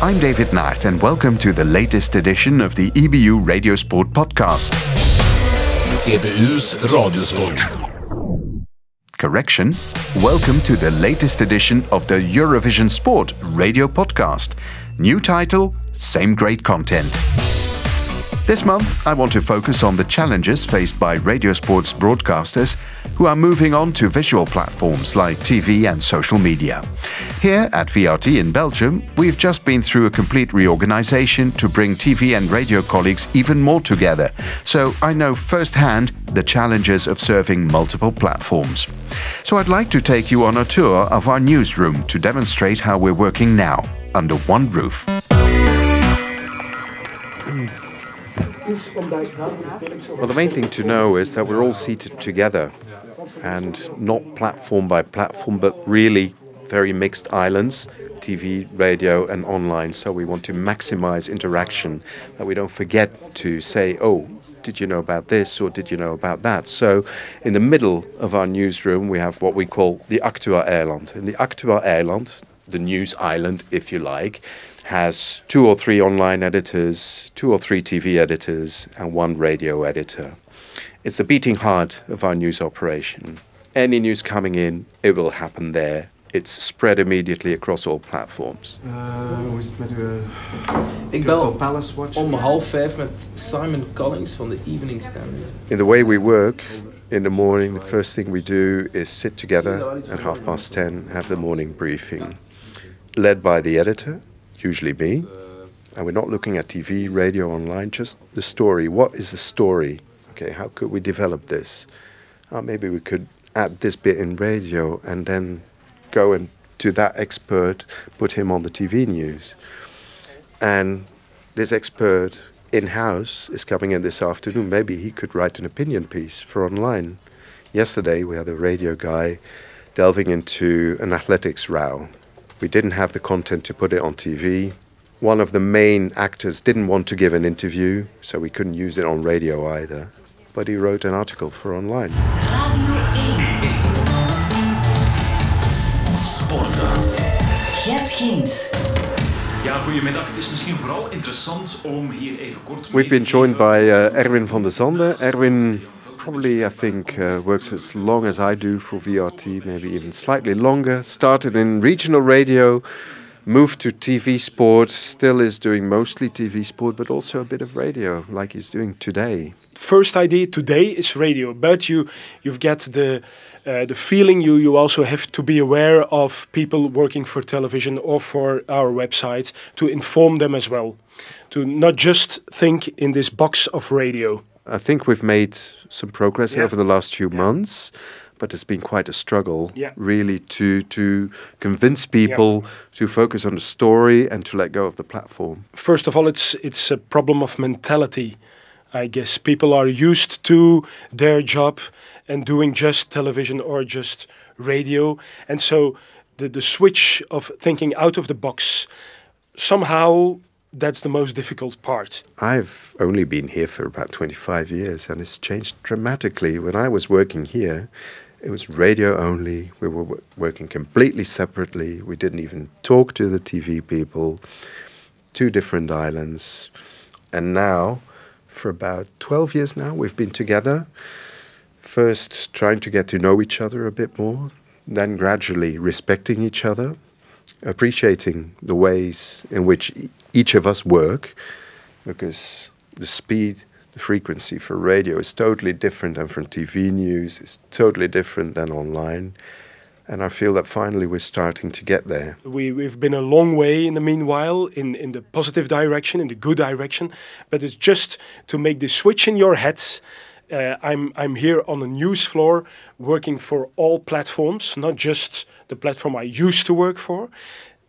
I'm David Nout, and welcome to the latest edition of the EBU Radio Sport podcast. EBU's Radiosport. Correction. Welcome to the latest edition of the Eurovision Sport radio podcast. New title, same great content. This month, I want to focus on the challenges faced by radio sports broadcasters who are moving on to visual platforms like TV and social media. Here at VRT in Belgium, we've just been through a complete reorganization to bring TV and radio colleagues even more together, so I know firsthand the challenges of serving multiple platforms. So I'd like to take you on a tour of our newsroom to demonstrate how we're working now, under one roof. Well, the main thing to know is that we're all seated together and not platform by platform, but really very mixed islands TV, radio, and online. So we want to maximize interaction, that we don't forget to say, oh, did you know about this or did you know about that? So, in the middle of our newsroom, we have what we call the Actua Eiland. And the Actua Eiland, the news island, if you like, has two or three online editors, two or three TV editors, and one radio editor. It's the beating heart of our news operation. Any news coming in, it will happen there. It's spread immediately across all platforms. hoe is het met uw Ik Crystal bel Palace Watch? om half vijf met Simon Collins van de Evening Standard. In the way we work in the morning, the first thing we do is sit together at half past ten, have the morning briefing, led by the editor, usually me. And we're not looking at TV, radio, online, just the story. What is the story? Okay, how could we develop this? Uh, maybe we could add this bit in radio and then go and to that expert, put him on the TV news. And this expert in house is coming in this afternoon. Maybe he could write an opinion piece for online. Yesterday, we had a radio guy delving into an athletics row. We didn't have the content to put it on TV. One of the main actors didn't want to give an interview, so we couldn't use it on radio either. But he wrote an article for online. Sporten. Gert Geens. Ja, goedemiddag. Het is misschien vooral interessant om hier even kort... We've been joined by uh, Erwin van der Zande. Erwin probably, I think, uh, works as long as I do for VRT, maybe even slightly longer. Started in regional radio, moved to TV sport, still is doing mostly TV sport, but also a bit of radio, like he's doing today. first idea today is radio, but you you've got the uh, the feeling you you also have to be aware of people working for television or for our website to inform them as well, to not just think in this box of radio. I think we've made some progress Yeah. over the last few months, but it's been quite a struggle, Yeah. really, to to convince people to focus on the story and to let go of the platform. First of all, it's it's a problem of mentality. I guess people are used to their job and doing just television or just radio, and so the the switch of thinking out of the box somehow that's the most difficult part. I've only been here for about 25 years and it's changed dramatically. When I was working here, it was radio only. We were wo- working completely separately. We didn't even talk to the TV people. Two different islands. And now, for about 12 years now, we've been together. First, trying to get to know each other a bit more, then gradually respecting each other, appreciating the ways in which e- each of us work, because the speed, the frequency for radio is totally different than from TV news, it's totally different than online. And I feel that finally we're starting to get there. We, we've been a long way in the meanwhile in, in the positive direction, in the good direction, but it's just to make the switch in your head. Uh, I'm, I'm here on the news floor working for all platforms, not just the platform I used to work for.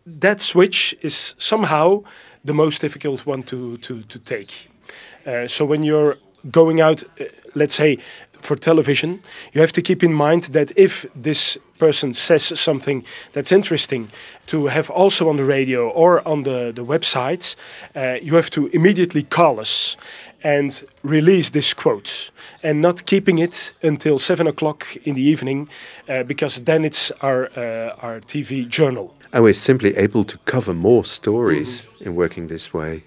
That switch is somehow the most difficult one to, to, to take. Uh, so when you're going out, uh, let's say for television, you have to keep in mind that if this person says something that's interesting, to have also on the radio or on the, the website, uh, you have to immediately call us and release this quote and not keeping it until seven o'clock in the evening uh, because then it's our, uh, our TV journal. And we're simply able to cover more stories in working this way.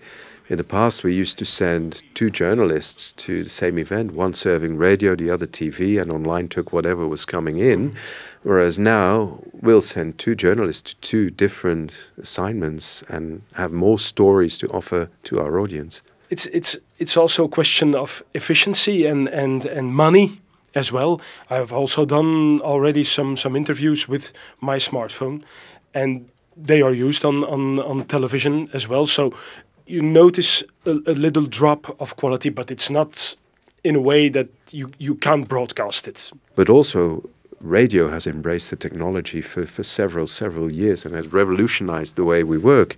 In the past, we used to send two journalists to the same event, one serving radio, the other TV, and online took whatever was coming in. Whereas now, we'll send two journalists to two different assignments and have more stories to offer to our audience. It's it's it's also a question of efficiency and and and money as well. I've also done already some some interviews with my smartphone, and they are used on on on television as well. So you notice a, a little drop of quality, but it's not in a way that you you can't broadcast it. But also, radio has embraced the technology for, for several, several years and has revolutionized the way we work.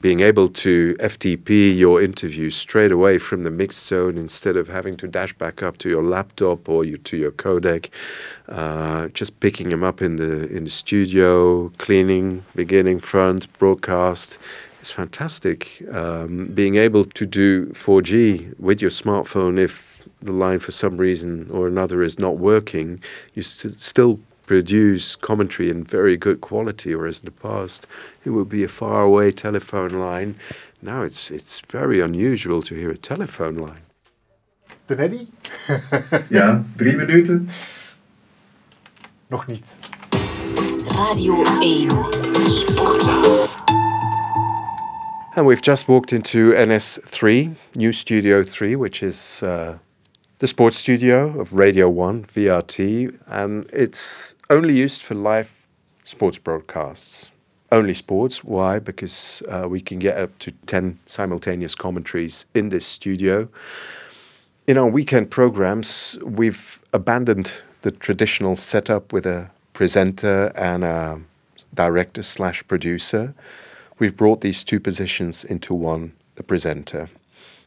Being able to FTP your interview straight away from the mixed zone instead of having to dash back up to your laptop or you, to your codec, uh, just picking them up in the in the studio, cleaning, beginning, front, broadcast. It's fantastic. Um, being able to do 4G with your smartphone if the line for some reason or another is not working, you st- still produce commentary in very good quality. Whereas in the past, it would be a faraway telephone line. Now it's it's very unusual to hear a telephone line. De Neddy? Ja, drie minuten. Nog niet. Radio 1. Sportzaal. And we've just walked into NS3, New Studio 3, which is uh, the sports studio of Radio 1, VRT, and it's only used for live sports broadcasts. Only sports. Why? Because uh, we can get up to 10 simultaneous commentaries in this studio. In our weekend programs, we've abandoned the traditional setup with a presenter and a director slash producer. We've brought these two positions into one the presenter.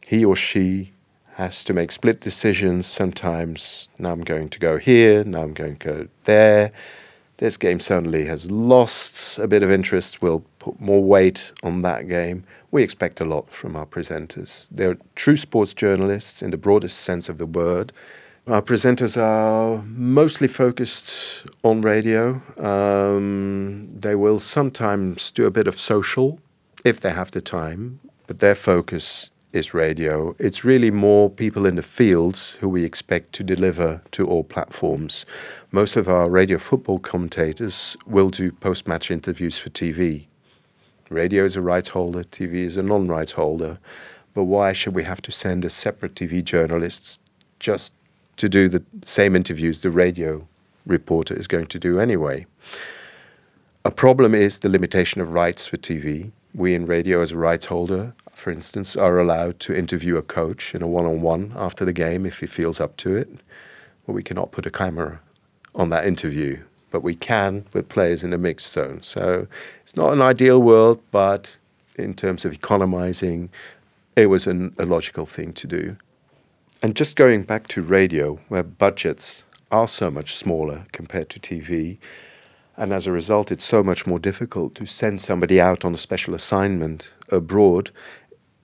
He or she has to make split decisions sometimes. Now I'm going to go here, now I'm going to go there. This game suddenly has lost a bit of interest. We'll put more weight on that game. We expect a lot from our presenters. They're true sports journalists in the broadest sense of the word. Our presenters are mostly focused on radio. Um, they will sometimes do a bit of social if they have the time, but their focus is radio. It's really more people in the fields who we expect to deliver to all platforms. Most of our radio football commentators will do post match interviews for TV. Radio is a rights holder, TV is a non rights holder. But why should we have to send a separate TV journalist just to do the same interviews the radio reporter is going to do anyway? A problem is the limitation of rights for TV. We in radio, as a rights holder, for instance, are allowed to interview a coach in a one on one after the game if he feels up to it. But we cannot put a camera on that interview. But we can with players in the mixed zone. So it's not an ideal world, but in terms of economizing, it was an, a logical thing to do. And just going back to radio, where budgets are so much smaller compared to TV, and as a result, it's so much more difficult to send somebody out on a special assignment abroad.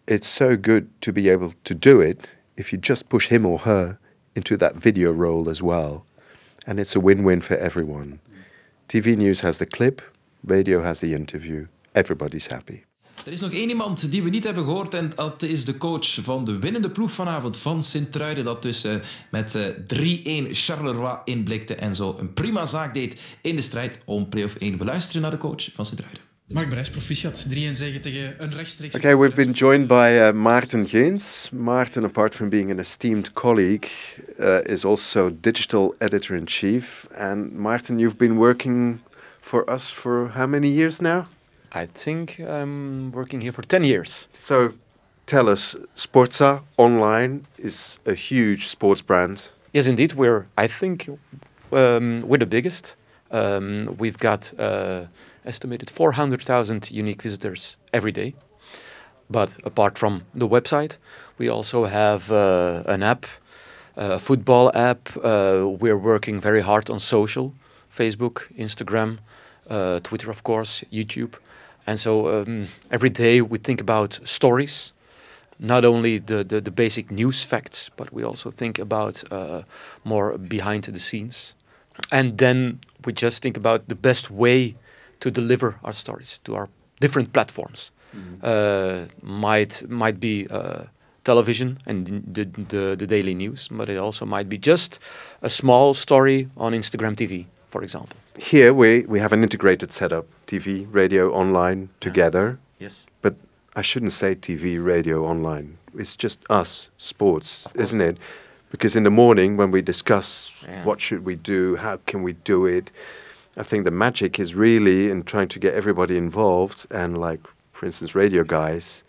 It's so good to be able to do it if you just push him or her into that video role as well. And it's a win win for everyone. TV news has the clip, radio has the interview. Everybody's happy. Er is nog één iemand die we niet hebben gehoord en dat is de coach van de winnende ploeg vanavond van Sint-Truiden. Dat dus uh, met uh, 3-1 Charleroi inblikte en zo een prima zaak deed in de strijd om play-off 1. We luisteren naar de coach van Sint-Truiden. Mark Brijs, proficiat. 3-1 zeggen tegen een rechtstreeks... Okay, we've been joined by uh, Maarten Geens. Maarten, apart from being an esteemed colleague, uh, is also digital editor-in-chief. And Maarten, you've been working for us for how many years now? I think I'm working here for 10 years. So tell us, Sporza online is a huge sports brand. Yes, indeed. We're, I think, um, we're the biggest. Um, we've got uh, estimated 400,000 unique visitors every day. But apart from the website, we also have uh, an app, a football app. Uh, we're working very hard on social Facebook, Instagram, uh, Twitter, of course, YouTube. And so um, every day we think about stories, not only the, the, the, basic news facts, but we also think about uh, more behind the scenes. And then we just think about the best way to deliver our stories to our different platforms. Uh, might might be uh, television and the, the the daily news, but it also might be just a small story on Instagram TV, for example. Here we, we have an integrated setup TV, radio, online together. Yes. But I shouldn't say TV, radio, online. It's just us, sports, isn't it? Because in the morning when we discuss Yeah. what should we do, how can we do it, I think the magic is really in trying to get everybody involved and like, for instance, radio guys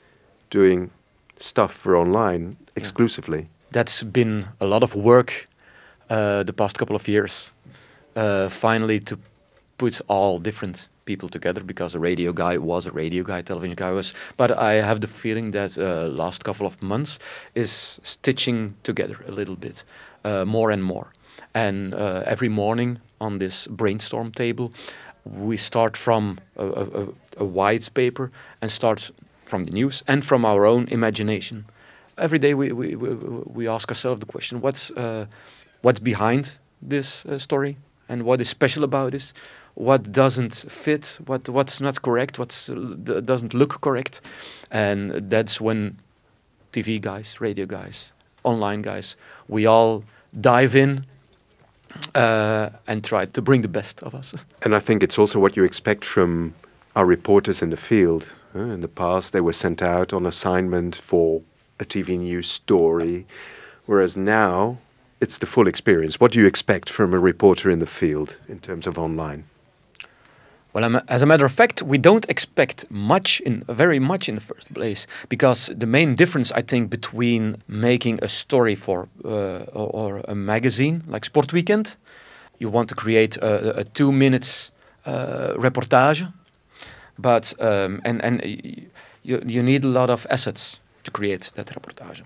doing stuff for online exclusively. That's been a lot of work uh, the past couple of years. Uh, finally, to put all different people together because a radio guy was a radio guy, television guy was. But I have the feeling that uh, last couple of months is stitching together a little bit uh, more and more. And uh, every morning on this brainstorm table, we start from a, a, a, white paper and start from the news and from our own imagination. Every day we, we, we, we ask ourselves the question what's, uh, what's behind this uh, story and what is special about this? What doesn't fit? What, what's not correct? What doesn't look correct? And that's when TV guys, radio guys, online guys, we all dive in uh, and try to bring the best of us. And I think it's also what you expect from our reporters in the field. Uh, in the past, they were sent out on assignment for a TV news story, whereas now it's the full experience. What do you expect from a reporter in the field in terms of online? Well, as a matter of fact, we don't expect much in very much in the first place because the main difference I think between making a story for uh, or a magazine like Sport Weekend, you want to create a, a two minutes uh, reportage, but um, and and you you need a lot of assets to create that reportage.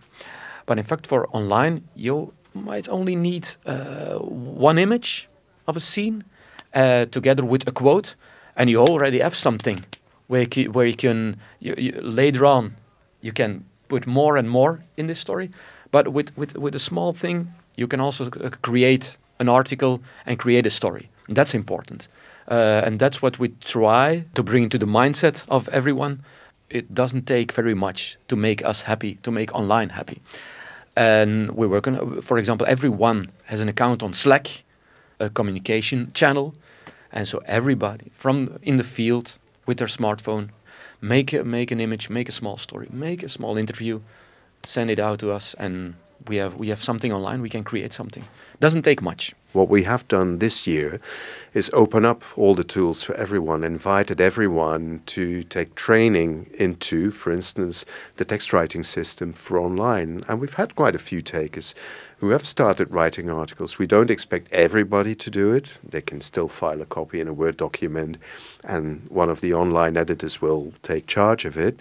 But in fact, for online, you might only need uh, one image of a scene uh, together with a quote and you already have something where you, where you can you, you, later on you can put more and more in this story. But with, with, with a small thing you can also c- create an article and create a story. That's important. Uh, and that's what we try to bring into the mindset of everyone. It doesn't take very much to make us happy to make online happy and we work on for example everyone has an account on slack a communication channel. And so everybody from in the field with their smartphone make a, make an image make a small story make a small interview send it out to us and we have we have something online we can create something doesn't take much What we have done this year is open up all the tools for everyone, invited everyone to take training into, for instance, the text writing system for online. And we've had quite a few takers who have started writing articles. We don't expect everybody to do it. They can still file a copy in a Word document, and one of the online editors will take charge of it.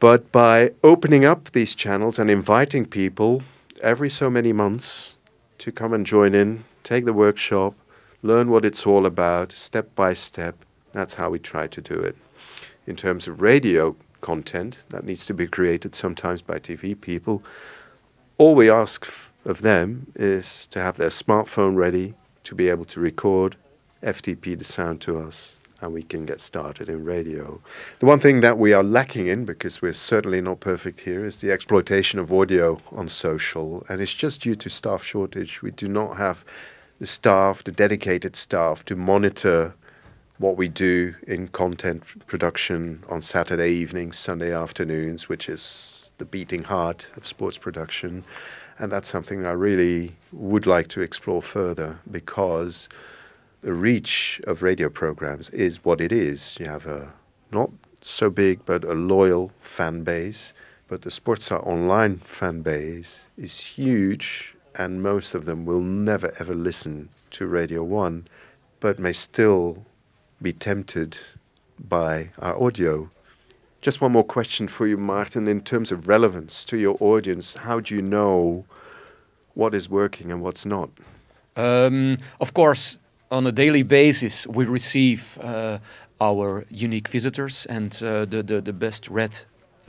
But by opening up these channels and inviting people every so many months to come and join in, take the workshop, learn what it's all about, step by step, that's how we try to do it. In terms of radio content, that needs to be created sometimes by TV people. All we ask of them is to have their smartphone ready to be able to record, FTP the sound to us, and we can get started in radio. The one thing that we are lacking in, because we're certainly not perfect here, is the exploitation of audio on social. And it's just due to staff shortage. We do not have the staff, the dedicated staff, to monitor what we do in content production on Saturday evenings, Sunday afternoons, which is the beating heart of sports production. And that's something I really would like to explore further because the reach of radio programs is what it is. You have a not so big but a loyal fan base, but the Sporza online fan base is huge, and most of them will never ever listen to Radio 1, but may still be tempted by our audio. Just one more question for you, Maarten. In terms of relevance to your audience, how do you know what is working and what's not? Um, of course, on a daily basis, we receive uh, our unique visitors and uh, the, the, the best read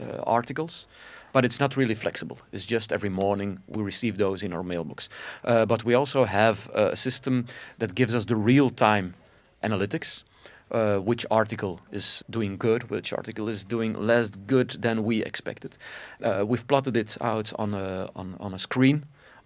uh, articles. But it's not really flexible. It's just every morning we receive those in our mailbox. Uh, but we also have a system that gives us the real time analytics. uh, which article is doing good, which article is doing less good than we expected. Uh, we've plotted it out on a, on, on a screen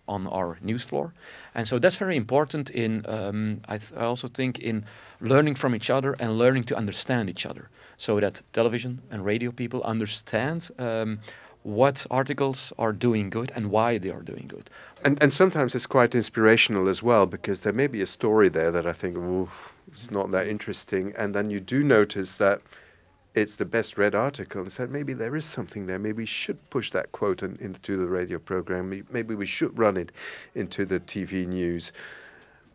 on our news floor. And so that's very important in, um, I, I, also think, in learning from each other and learning to understand each other so that television and radio people understand um, what articles are doing good and why they are doing good. And, and sometimes it's quite inspirational as well because there may be a story there that I think, it's not that interesting. And then you do notice that it's the best read article and said maybe there is something there. Maybe we should push that quote in, into the radio program. Maybe we should run it into the TV news.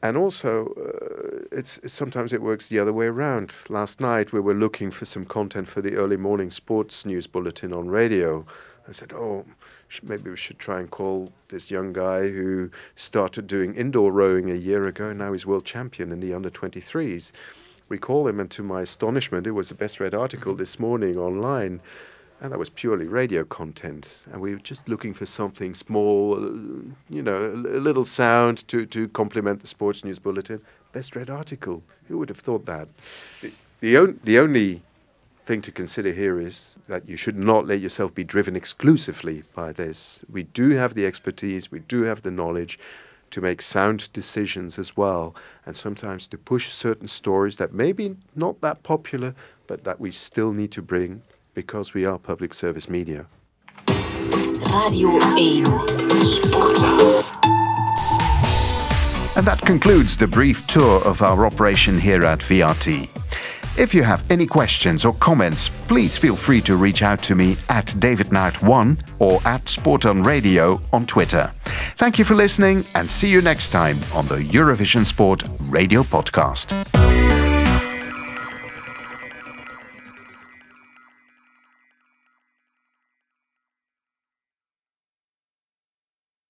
And also, uh, it's, sometimes it works the other way around. Last night we were looking for some content for the early morning sports news bulletin on radio. I said, "Oh, maybe we should try and call this young guy who started doing indoor rowing a year ago and now he's world champion in the under 23s." We call him, and to my astonishment, it was the best read article mm-hmm. this morning online, and that was purely radio content. And we were just looking for something small, uh, you know, a, a little sound to to complement the sports news bulletin. Best read article. Who would have thought that? The, the, on, the only thing to consider here is that you should not let yourself be driven exclusively by this. We do have the expertise, we do have the knowledge to make sound decisions as well, and sometimes to push certain stories that may be not that popular, but that we still need to bring because we are public service media. Radio 1 Sporza. And that concludes the brief tour of our operation here at VRT. If you have any questions or comments, please feel free to reach out to me at davidnout1 or at Sport on Radio on Twitter. Thank you for listening and see you next time on the Eurovision Sport Radio Podcast.